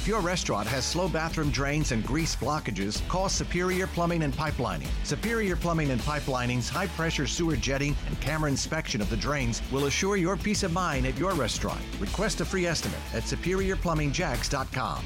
If your restaurant has slow bathroom drains and grease blockages, call Superior Plumbing and Pipelining. Superior Plumbing and Pipelining's high pressure sewer jetting and camera inspection of the drains will assure your peace of mind at your restaurant. Request a free estimate at superiorplumbingjacks.com.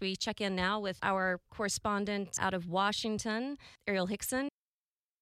We check in now with our correspondent out of Washington, Arielle Hixson.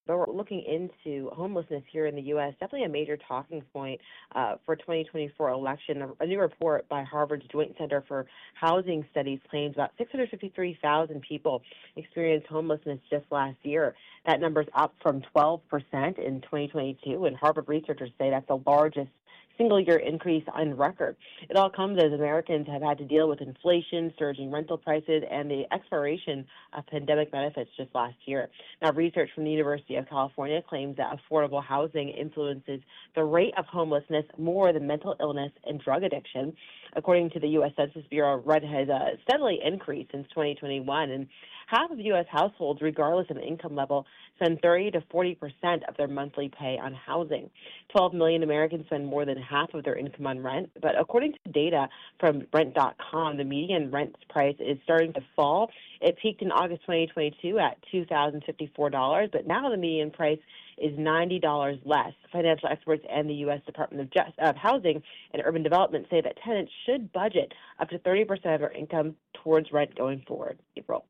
But we're looking into homelessness here in the U.S. Definitely a major talking point uh, for 2024 election. A new report by Harvard's Joint Center for Housing Studies claims about 653,000 people experienced homelessness just last year. That number is up from 12% in 2022, and Harvard researchers say that's the largest single year increase on record. It all comes as Americans have had to deal with inflation, surging rental prices, and the expiration of pandemic benefits just last year. Now, research from the University of California claims that affordable housing influences the rate of homelessness more than mental illness and drug addiction. According to the U.S. Census Bureau, rent has uh, steadily increased since 2021, and half of U.S. households, regardless of income level, spend 30 to 40 percent of their monthly pay on housing. 12 million Americans spend more than half of their income on rent, but according to data from Rent.com, the median rent price is starting to fall. It peaked in August 2022 at $2,054, but now the median price is $90 less. Financial experts and the U.S. Department of, Just, of Housing and Urban Development say that tenants should budget up to 30% of their income towards rent going forward. April.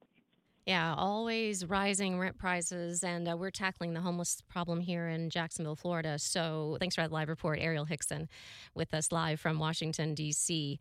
Yeah, always rising rent prices, and uh, we're tackling the homeless problem here in Jacksonville, Florida. So thanks for that live report, Arielle Hixson, with us live from Washington, D.C.